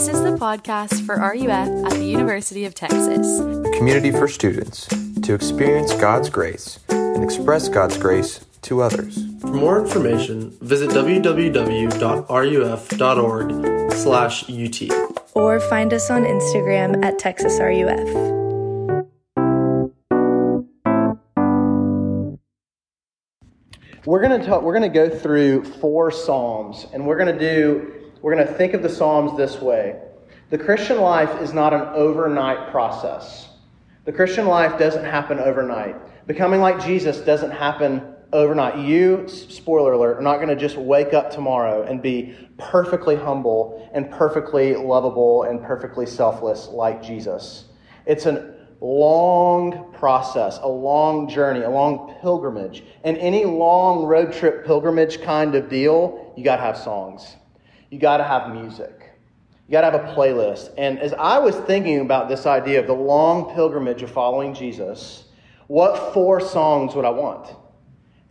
This is the podcast for RUF at the University of Texas. a community for students to experience God's grace and express God's grace to others. For more information, visit www.ruf.org/ut or find us on Instagram at TexasRUF. We're gonna talk, we're gonna go through four psalms, and we're gonna do we're gonna think of the psalms this way. The Christian life is not an overnight process. The Christian life doesn't happen overnight. Becoming like Jesus doesn't happen overnight. You, spoiler alert, are not going to just wake up tomorrow and be perfectly humble and perfectly lovable and perfectly selfless like Jesus. It's a long process, a long journey, a long pilgrimage. And any long road trip pilgrimage kind of deal, you got to have songs. You got to have music. You got to have a playlist. And as I was thinking about this idea of the long pilgrimage of following Jesus, what four songs would I want?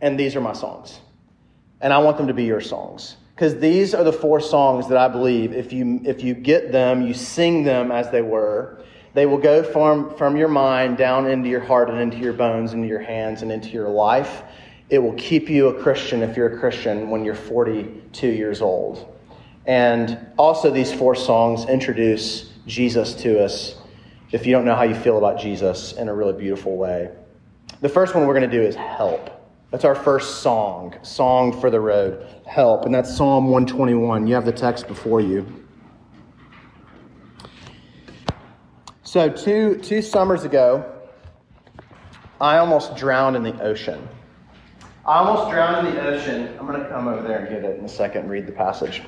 And these are my songs. And I want them to be your songs. Because these are the four songs that I believe if you, if you get them, you sing them as they were, they will go from, from your mind down into your heart and into your bones, into your hands, and into your life. It will keep you a Christian if you're a Christian when you're 42 years old. And also, these four songs introduce Jesus to us if you don't know how you feel about Jesus in a really beautiful way. The first one we're going to do is Help. That's our first song, Song for the Road, Help. And that's Psalm 121. You have the text before you. So, two, two summers ago, I almost drowned in the ocean. I almost drowned in the ocean. I'm going to come over there and get it in a second and read the passage.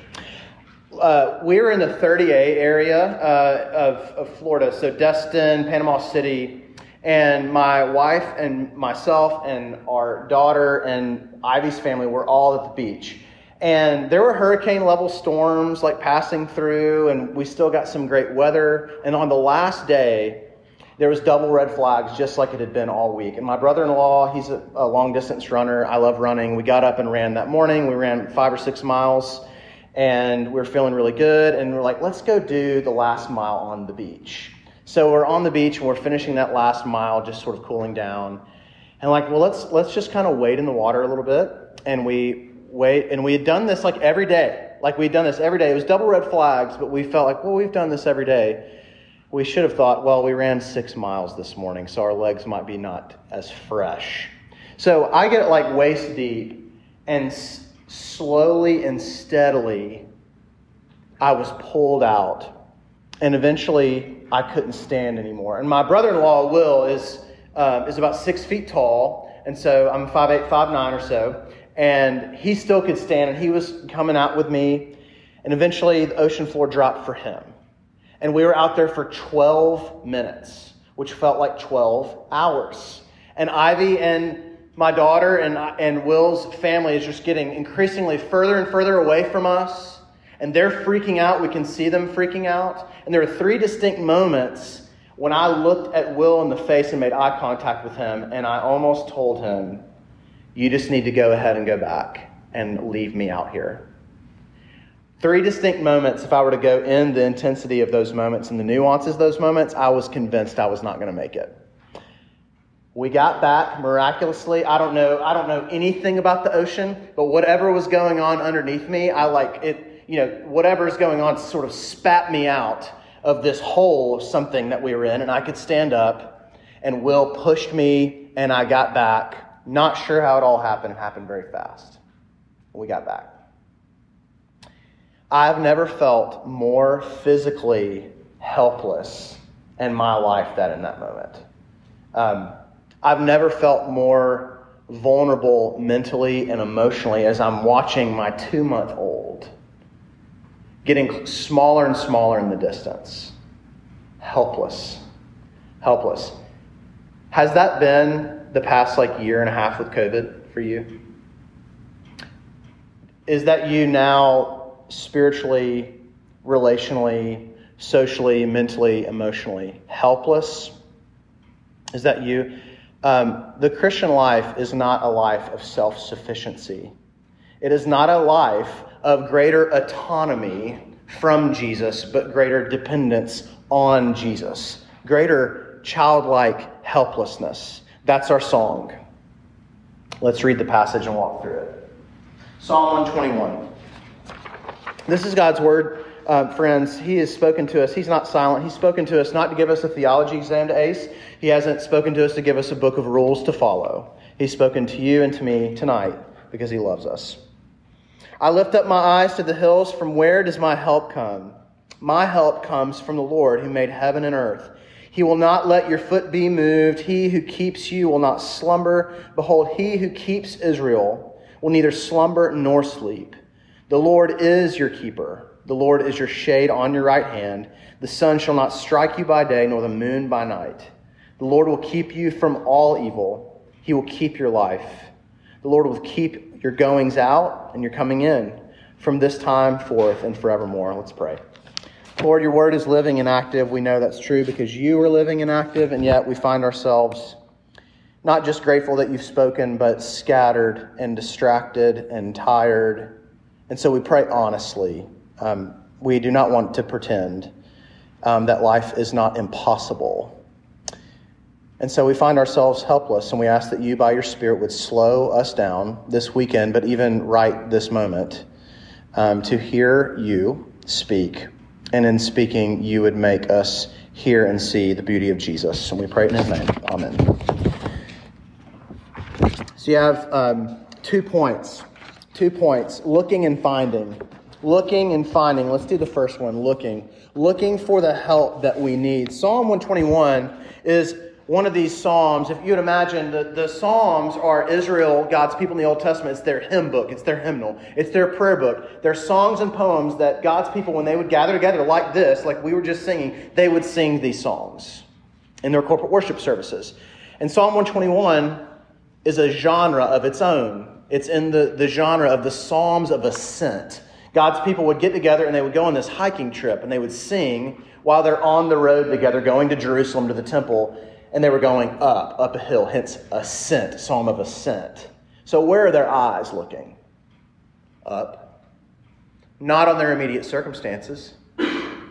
Uh, we were in the 30A area uh, of, of Florida, so Destin, Panama City, and my wife and myself and our daughter and Ivy's family were all at the beach. And there were hurricane level storms like passing through, and we still got some great weather. And on the last day, there was double red flags just like it had been all week. And my brother-in-law, he's a, a long distance runner. I love running. We got up and ran that morning. We ran five or six miles, and we're feeling really good. And we're like, let's go do the last mile on the beach. So we're on the beach and we're finishing that last mile, just sort of cooling down. And like, well, let's let's just kind of wade in the water a little bit. And we wait, and we had done this like every day. Like we had done this every day. It was double red flags, but we felt like, well, we've done this every day. We should have thought, well, we ran six miles this morning, so our legs might be not as fresh. So I get like waist deep, and slowly and steadily, I was pulled out, and eventually I couldn't stand anymore. And my brother-in-law Will is uh, is about six feet tall, and so I'm five eight, five nine or so, and he still could stand, and he was coming out with me, and eventually the ocean floor dropped for him, and we were out there for 12 minutes, which felt like 12 hours, and Ivy and my daughter and and Will's family is just getting increasingly further and further away from us and they're freaking out. We can see them freaking out. And there are three distinct moments when I looked at Will in the face and made eye contact with him, and I almost told him, You just need to go ahead and go back and leave me out here. Three distinct moments, if I were to go in the intensity of those moments and the nuances of those moments, I was convinced I was not going to make it. We got back miraculously. I don't know. I don't know anything about the ocean, but whatever was going on underneath me, I like it. You know, whatever is going on, sort of spat me out of this hole of something that we were in, and I could stand up. And Will pushed me, and I got back. Not sure how it all happened. It happened very fast. We got back. I've never felt more physically helpless in my life than in that moment. Um, I've never felt more vulnerable mentally and emotionally as I'm watching my two month old getting smaller and smaller in the distance. Helpless. Helpless. Has that been the past like year and a half with COVID for you? Is that you now spiritually, relationally, socially, mentally, emotionally helpless? Is that you? Um, the Christian life is not a life of self sufficiency. It is not a life of greater autonomy from Jesus, but greater dependence on Jesus, greater childlike helplessness. That's our song. Let's read the passage and walk through it. Psalm 121. This is God's word, uh, friends. He has spoken to us. He's not silent. He's spoken to us not to give us a theology exam to ace. He hasn't spoken to us to give us a book of rules to follow. He's spoken to you and to me tonight because he loves us. I lift up my eyes to the hills. From where does my help come? My help comes from the Lord who made heaven and earth. He will not let your foot be moved. He who keeps you will not slumber. Behold, he who keeps Israel will neither slumber nor sleep. The Lord is your keeper. The Lord is your shade on your right hand. The sun shall not strike you by day, nor the moon by night. The Lord will keep you from all evil. He will keep your life. The Lord will keep your goings out and your coming in from this time forth and forevermore. Let's pray. Lord, your word is living and active. We know that's true because you are living and active, and yet we find ourselves not just grateful that you've spoken, but scattered and distracted and tired. And so we pray honestly. Um, we do not want to pretend um, that life is not impossible. And so we find ourselves helpless, and we ask that you, by your Spirit, would slow us down this weekend, but even right this moment, um, to hear you speak. And in speaking, you would make us hear and see the beauty of Jesus. And we pray in his name. Amen. So you have um, two points. Two points looking and finding. Looking and finding. Let's do the first one looking. Looking for the help that we need. Psalm 121 is one of these psalms, if you would imagine, the, the psalms are Israel, God's people in the Old Testament. It's their hymn book, it's their hymnal, it's their prayer book. They're songs and poems that God's people, when they would gather together like this, like we were just singing, they would sing these songs in their corporate worship services. And Psalm 121 is a genre of its own. It's in the, the genre of the Psalms of Ascent. God's people would get together and they would go on this hiking trip and they would sing while they're on the road together, going to Jerusalem to the temple and they were going up, up a hill, hence ascent, psalm of ascent. So where are their eyes looking? Up. Not on their immediate circumstances,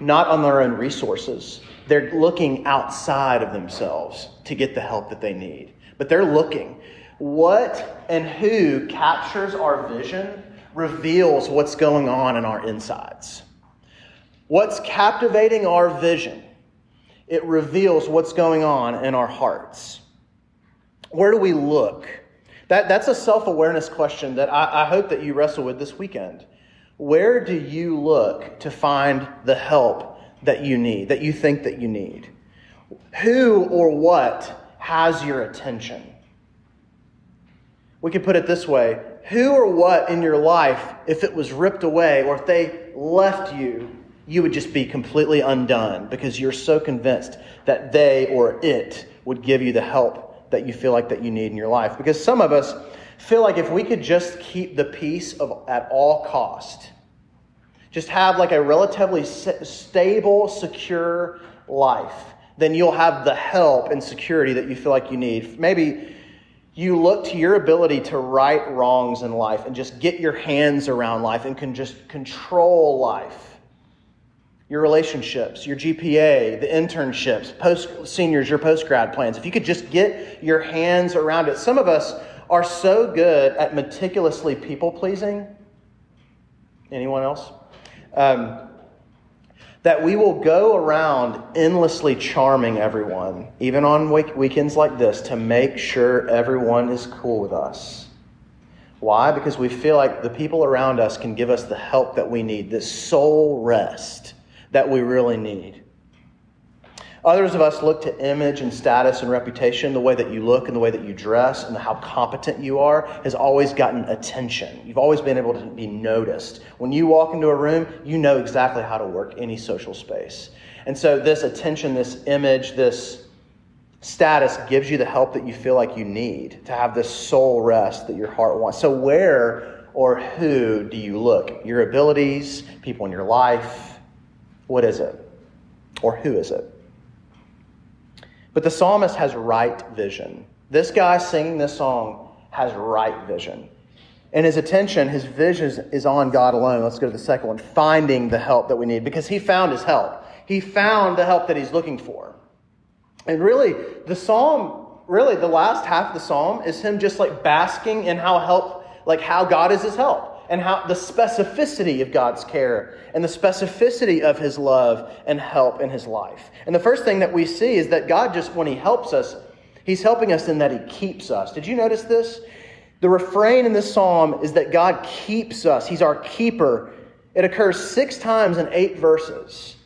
not on their own resources. They're looking outside of themselves to get the help that they need. But they're looking. What and who captures our vision reveals what's going on in our insides. What's captivating our vision it reveals what's going on in our hearts. Where do we look? That, that's a self awareness question that I, I hope that you wrestle with this weekend. Where do you look to find the help that you need, that you think that you need? Who or what has your attention? We could put it this way Who or what in your life, if it was ripped away or if they left you, you would just be completely undone because you're so convinced that they or it would give you the help that you feel like that you need in your life. Because some of us feel like if we could just keep the peace of at all cost just have like a relatively stable secure life then you'll have the help and security that you feel like you need. Maybe you look to your ability to right wrongs in life and just get your hands around life and can just control life your relationships, your GPA, the internships, post seniors, your post grad plans. If you could just get your hands around it. Some of us are so good at meticulously people pleasing. Anyone else? Um, that we will go around endlessly charming everyone, even on week- weekends like this, to make sure everyone is cool with us. Why? Because we feel like the people around us can give us the help that we need, this soul rest that we really need. Others of us look to image and status and reputation. The way that you look and the way that you dress and how competent you are has always gotten attention. You've always been able to be noticed. When you walk into a room, you know exactly how to work any social space. And so, this attention, this image, this status gives you the help that you feel like you need to have this soul rest that your heart wants. So, where or who do you look? Your abilities, people in your life, what is it? Or who is it? But the psalmist has right vision. This guy singing this song has right vision. And his attention, his vision is, on God alone. Let's go to the second one finding the help that we need because he found his help. He found the help that he's looking for. And really, the psalm, really, the last half of the psalm is him just like basking in how help, like how God is his help and how the specificity of God's care and the specificity of his love and help in his life. And the first thing that we see is that God just, when he helps us, he's helping us in that he keeps us. Did you notice this? The refrain in this psalm is that God keeps us, he's our keeper. It occurs six times in eight verses.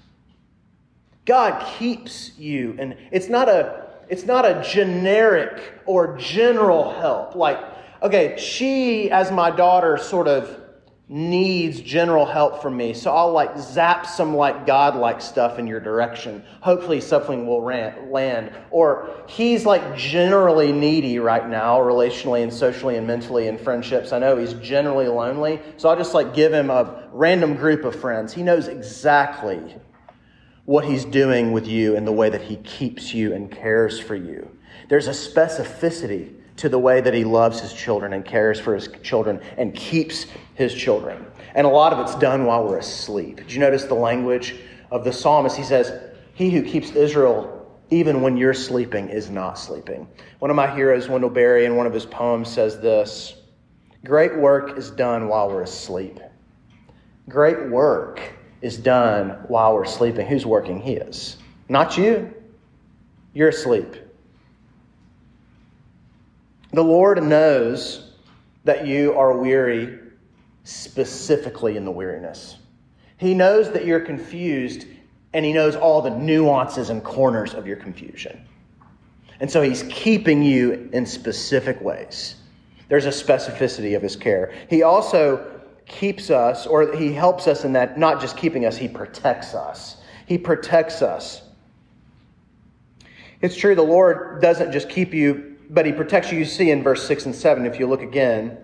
God keeps you. And it's not a it's not a generic or general help. Like, okay, she as my daughter sort of needs general help from me. So I'll like zap some like God-like stuff in your direction. Hopefully something will land. Or he's like generally needy right now, relationally and socially and mentally in friendships. I know he's generally lonely. So I'll just like give him a random group of friends. He knows exactly what he's doing with you and the way that he keeps you and cares for you. There's a specificity to the way that he loves his children and cares for his children and keeps his children. And a lot of it's done while we're asleep. Did you notice the language of the psalmist? He says, He who keeps Israel even when you're sleeping is not sleeping. One of my heroes, Wendell Berry, in one of his poems says this Great work is done while we're asleep. Great work is done while we're sleeping. Who's working? He is. Not you. You're asleep. The Lord knows that you are weary specifically in the weariness. He knows that you're confused, and He knows all the nuances and corners of your confusion. And so He's keeping you in specific ways. There's a specificity of His care. He also keeps us, or He helps us in that, not just keeping us, He protects us. He protects us. It's true, the Lord doesn't just keep you but he protects you. You see in verse 6 and 7, if you look again,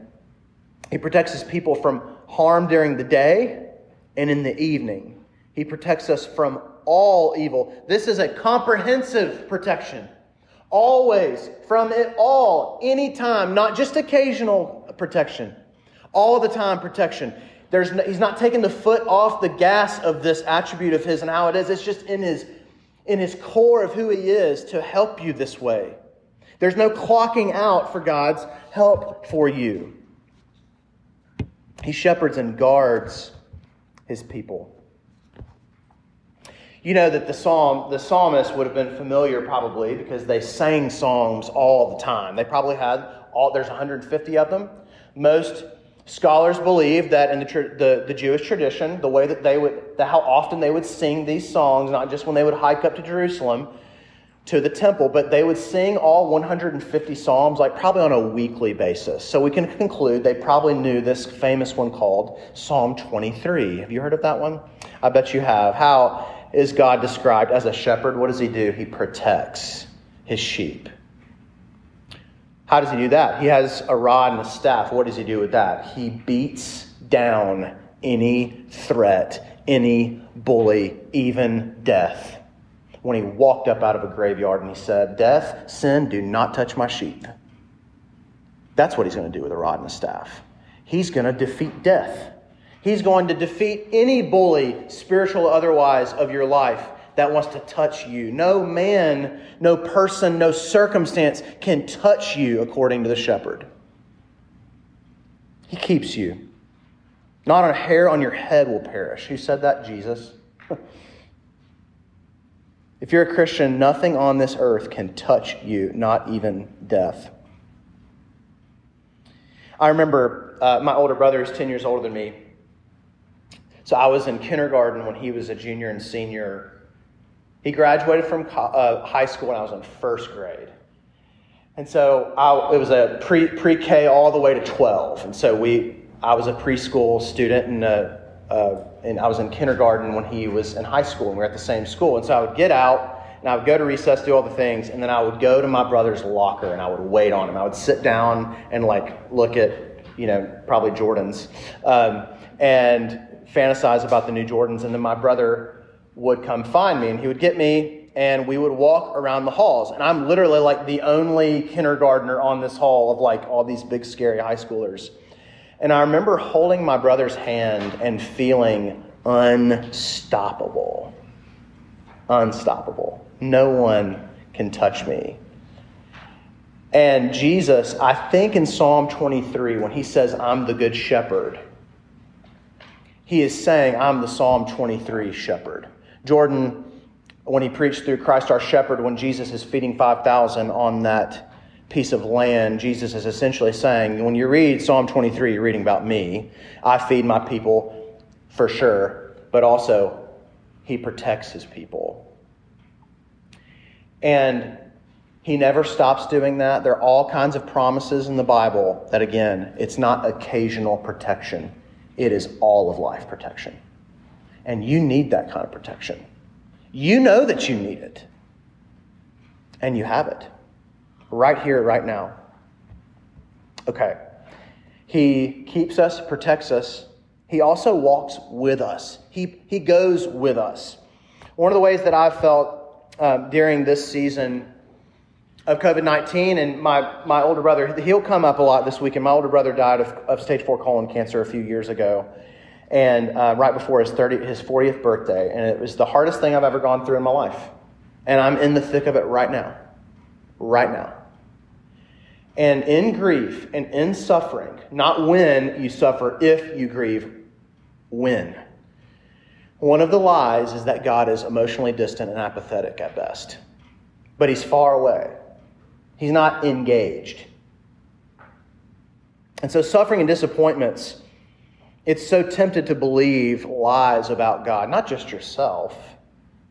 he protects his people from harm during the day and in the evening. He protects us from all evil. This is a comprehensive protection. Always, from it all, anytime, not just occasional protection. All the time protection. There's no, he's not taking the foot off the gas of this attribute of his and how it is. It's just in his, in his core of who he is to help you this way. There's no clocking out for God's help for you. He shepherds and guards his people. You know that the psalm, the psalmist would have been familiar probably because they sang songs all the time. They probably had all, there's 150 of them. Most scholars believe that in the, the, the Jewish tradition, the way that they would, the, how often they would sing these songs, not just when they would hike up to Jerusalem, to the temple, but they would sing all 150 psalms like probably on a weekly basis. So we can conclude they probably knew this famous one called Psalm 23. Have you heard of that one? I bet you have. How is God described as a shepherd? What does he do? He protects his sheep. How does he do that? He has a rod and a staff. What does he do with that? He beats down any threat, any bully, even death when he walked up out of a graveyard and he said, Death, sin, do not touch my sheep. That's what he's going to do with a rod and a staff. He's going to defeat death. He's going to defeat any bully, spiritual or otherwise, of your life that wants to touch you. No man, no person, no circumstance can touch you according to the shepherd. He keeps you. Not a hair on your head will perish. Who said that? Jesus. If you're a Christian, nothing on this earth can touch you, not even death. I remember uh, my older brother is 10 years older than me. So I was in kindergarten when he was a junior and senior. He graduated from uh, high school when I was in first grade. And so I, it was a pre pre K all the way to 12. And so we, I was a preschool student and uh, uh, and I was in kindergarten when he was in high school, and we were at the same school. And so I would get out, and I would go to recess, do all the things, and then I would go to my brother's locker, and I would wait on him. I would sit down and like look at, you know, probably Jordans, um, and fantasize about the new Jordans. And then my brother would come find me, and he would get me, and we would walk around the halls. And I'm literally like the only kindergartner on this hall of like all these big scary high schoolers. And I remember holding my brother's hand and feeling unstoppable. Unstoppable. No one can touch me. And Jesus, I think in Psalm 23, when he says, I'm the good shepherd, he is saying, I'm the Psalm 23 shepherd. Jordan, when he preached through Christ our shepherd, when Jesus is feeding 5,000 on that piece of land, Jesus is essentially saying, when you read Psalm 23, you're reading about me. I feed my people for sure, but also he protects his people. And he never stops doing that. There are all kinds of promises in the Bible that, again, it's not occasional protection, it is all of life protection. And you need that kind of protection. You know that you need it, and you have it right here, right now. Okay. He keeps us, protects us. He also walks with us. He, he goes with us. One of the ways that I've felt um, during this season of COVID 19. And my, my older brother, he'll come up a lot this week. And my older brother died of, of stage four colon cancer a few years ago. And uh, right before his, 30, his 40th birthday. And it was the hardest thing I've ever gone through in my life. And I'm in the thick of it right now. Right now. And in grief and in suffering, not when you suffer, if you grieve, when. One of the lies is that God is emotionally distant and apathetic at best, but He's far away. He's not engaged. And so, suffering and disappointments, it's so tempted to believe lies about God, not just yourself,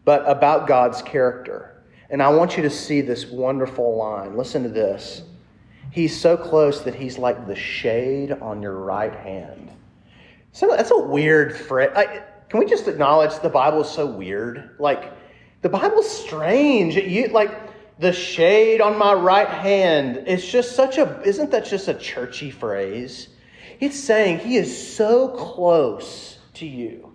but about God's character. And I want you to see this wonderful line. Listen to this. He's so close that he's like the shade on your right hand. So that's a weird phrase. can we just acknowledge the Bible is so weird? Like, the Bible's strange. You, like, the shade on my right hand. It's just such a, isn't that just a churchy phrase? It's saying he is so close to you.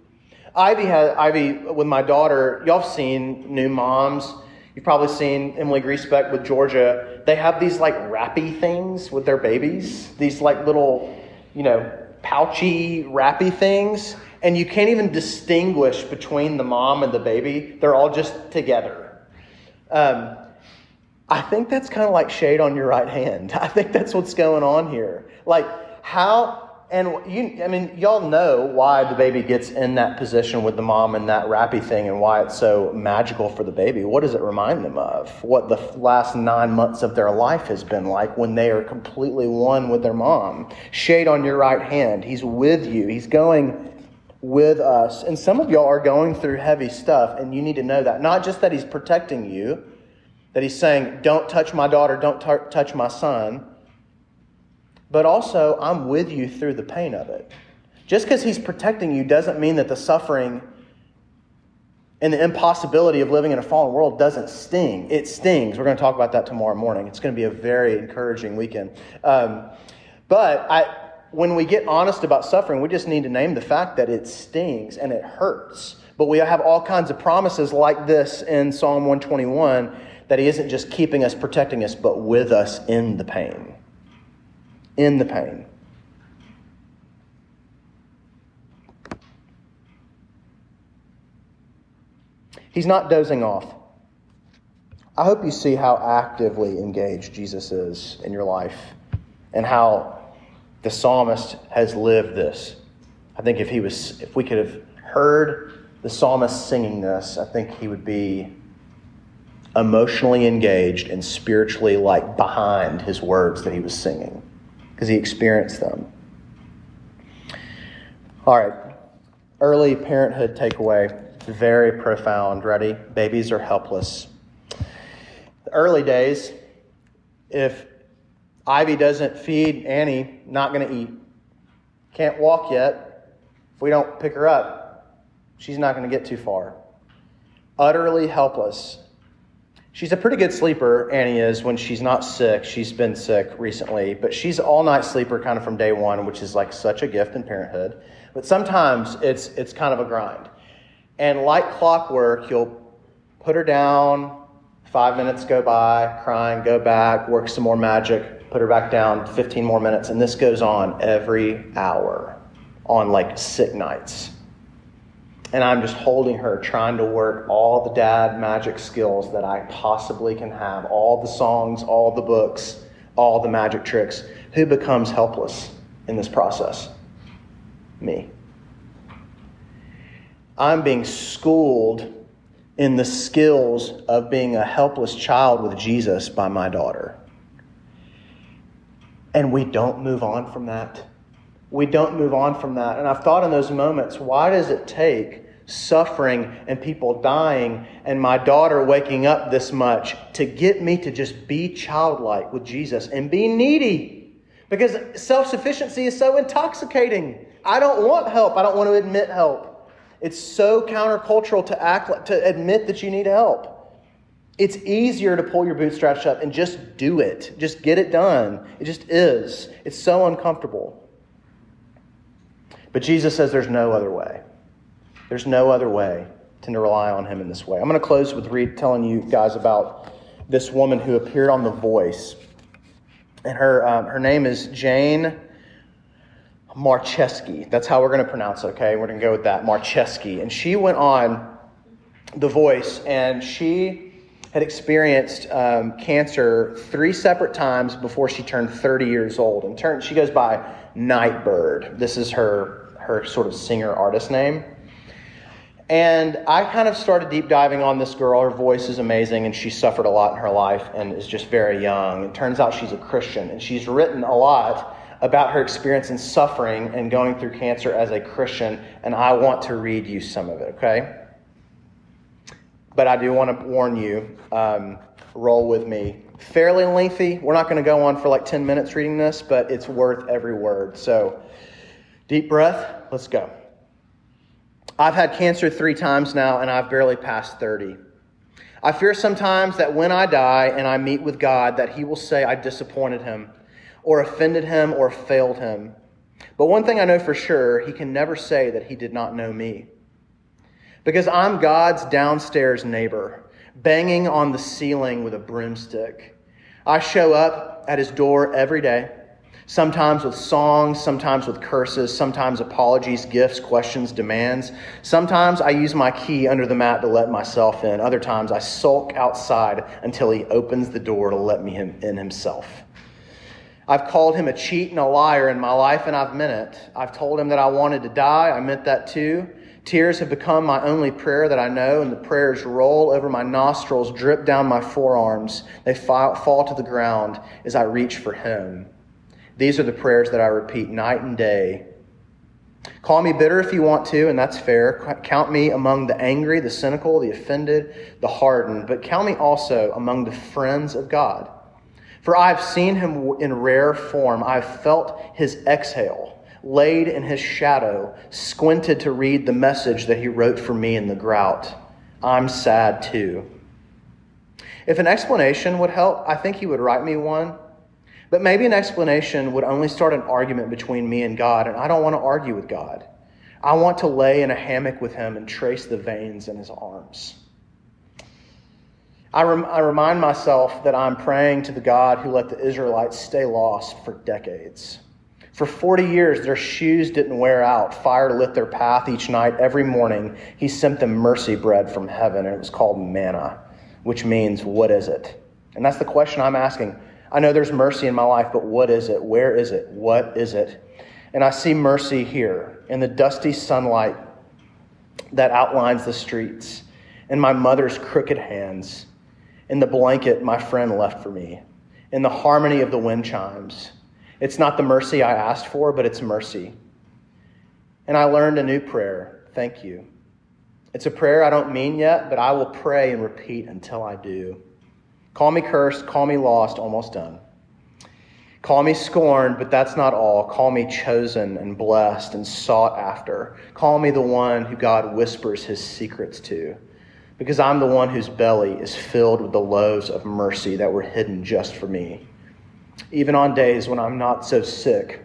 Ivy had, Ivy, with my daughter, y'all have seen new moms. You've probably seen Emily Griesbeck with Georgia. They have these like wrappy things with their babies, these like little, you know, pouchy wrappy things. And you can't even distinguish between the mom and the baby. They're all just together. Um, I think that's kind of like shade on your right hand. I think that's what's going on here. Like, how, and you, I mean, y'all know why the baby gets in that position with the mom and that wrappy thing and why it's so magical for the baby. What does it remind them of? What the last nine months of their life has been like when they are completely one with their mom. Shade on your right hand. He's with you, He's going with us. And some of y'all are going through heavy stuff, and you need to know that. Not just that He's protecting you that he's saying, Don't touch my daughter, don't t- touch my son. But also, I'm with you through the pain of it. Just because he's protecting you doesn't mean that the suffering and the impossibility of living in a fallen world doesn't sting. It stings. We're going to talk about that tomorrow morning. It's going to be a very encouraging weekend. Um, but I, when we get honest about suffering, we just need to name the fact that it stings and it hurts. But we have all kinds of promises like this in Psalm 121 that He isn't just keeping us, protecting us, but with us in the pain. In the pain. He's not dozing off. I hope you see how actively engaged Jesus is in your life and how the psalmist has lived this. I think if he was if we could have heard the psalmist singing this, I think he would be emotionally engaged and spiritually like behind his words that he was singing because he experienced them. All right, early parenthood takeaway. Very profound. Ready? Babies are helpless. The early days, if Ivy doesn't feed Annie, not going to eat. Can't walk yet. If we don't pick her up, she's not going to get too far. Utterly helpless She's a pretty good sleeper, Annie is, when she's not sick. She's been sick recently, but she's all night sleeper kind of from day one, which is like such a gift in parenthood. But sometimes it's, it's kind of a grind. And like clockwork, you'll put her down, five minutes go by, crying, go back, work some more magic. put her back down, 15 more minutes. And this goes on every hour on like sick nights. And I'm just holding her, trying to work all the dad magic skills that I possibly can have all the songs, all the books, all the magic tricks. Who becomes helpless in this process? Me. I'm being schooled in the skills of being a helpless child with Jesus by my daughter. And we don't move on from that. We don't move on from that. And I've thought in those moments, why does it take suffering and people dying and my daughter waking up this much to get me to just be childlike with Jesus and be needy? Because self sufficiency is so intoxicating. I don't want help. I don't want to admit help. It's so countercultural to act to admit that you need help. It's easier to pull your bootstraps up and just do it. Just get it done. It just is. It's so uncomfortable. But Jesus says there's no other way. There's no other way to rely on him in this way. I'm going to close with read telling you guys about this woman who appeared on The Voice. And her, um, her name is Jane Marczewski. That's how we're going to pronounce it, okay? We're going to go with that, Marczewski. And she went on The Voice, and she had experienced um, cancer three separate times before she turned 30 years old. And turn, she goes by Nightbird. This is her, her sort of singer artist name. And I kind of started deep diving on this girl. Her voice is amazing, and she suffered a lot in her life and is just very young. It turns out she's a Christian, and she's written a lot about her experience in suffering and going through cancer as a Christian, and I want to read you some of it, okay? But I do want to warn you um, roll with me. Fairly lengthy. We're not going to go on for like 10 minutes reading this, but it's worth every word. So, deep breath. Let's go. I've had cancer three times now, and I've barely passed 30. I fear sometimes that when I die and I meet with God, that He will say I disappointed Him or offended him or failed him. But one thing I know for sure, he can never say that he did not know me. Because I'm God's downstairs neighbor, banging on the ceiling with a broomstick. I show up at his door every day, sometimes with songs, sometimes with curses, sometimes apologies, gifts, questions, demands. Sometimes I use my key under the mat to let myself in. Other times I sulk outside until he opens the door to let me in himself. I've called him a cheat and a liar in my life, and I've meant it. I've told him that I wanted to die. I meant that too. Tears have become my only prayer that I know, and the prayers roll over my nostrils, drip down my forearms. They fall to the ground as I reach for him. These are the prayers that I repeat night and day. Call me bitter if you want to, and that's fair. Count me among the angry, the cynical, the offended, the hardened, but count me also among the friends of God. For I've seen him in rare form. I've felt his exhale, laid in his shadow, squinted to read the message that he wrote for me in the grout. I'm sad too. If an explanation would help, I think he would write me one. But maybe an explanation would only start an argument between me and God, and I don't want to argue with God. I want to lay in a hammock with him and trace the veins in his arms. I, rem- I remind myself that I'm praying to the God who let the Israelites stay lost for decades. For 40 years, their shoes didn't wear out. Fire lit their path each night. Every morning, he sent them mercy bread from heaven, and it was called manna, which means, what is it? And that's the question I'm asking. I know there's mercy in my life, but what is it? Where is it? What is it? And I see mercy here in the dusty sunlight that outlines the streets, in my mother's crooked hands in the blanket my friend left for me, in the harmony of the wind chimes. It's not the mercy I asked for, but it's mercy. And I learned a new prayer thank you. It's a prayer I don't mean yet, but I will pray and repeat until I do. Call me cursed, call me lost, almost done. Call me scorned, but that's not all. Call me chosen and blessed and sought after. Call me the one who God whispers his secrets to because I'm the one whose belly is filled with the loaves of mercy that were hidden just for me. Even on days when I'm not so sick,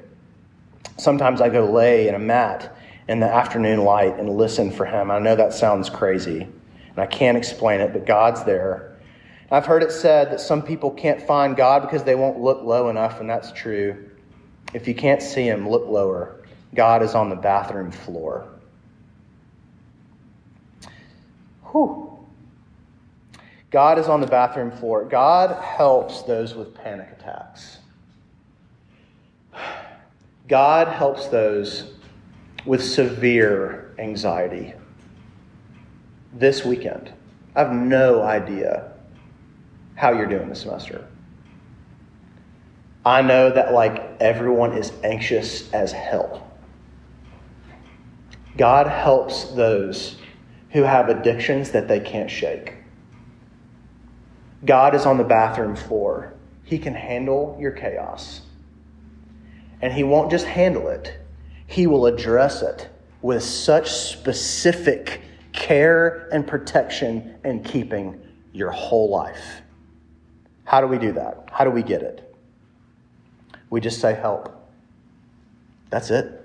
sometimes I go lay in a mat in the afternoon light and listen for him. I know that sounds crazy, and I can't explain it, but God's there. I've heard it said that some people can't find God because they won't look low enough, and that's true. If you can't see Him, look lower. God is on the bathroom floor. Whew. God is on the bathroom floor. God helps those with panic attacks. God helps those with severe anxiety. This weekend, I have no idea how you're doing this semester. I know that, like, everyone is anxious as hell. God helps those who have addictions that they can't shake. God is on the bathroom floor. He can handle your chaos. And He won't just handle it, He will address it with such specific care and protection and keeping your whole life. How do we do that? How do we get it? We just say help. That's it.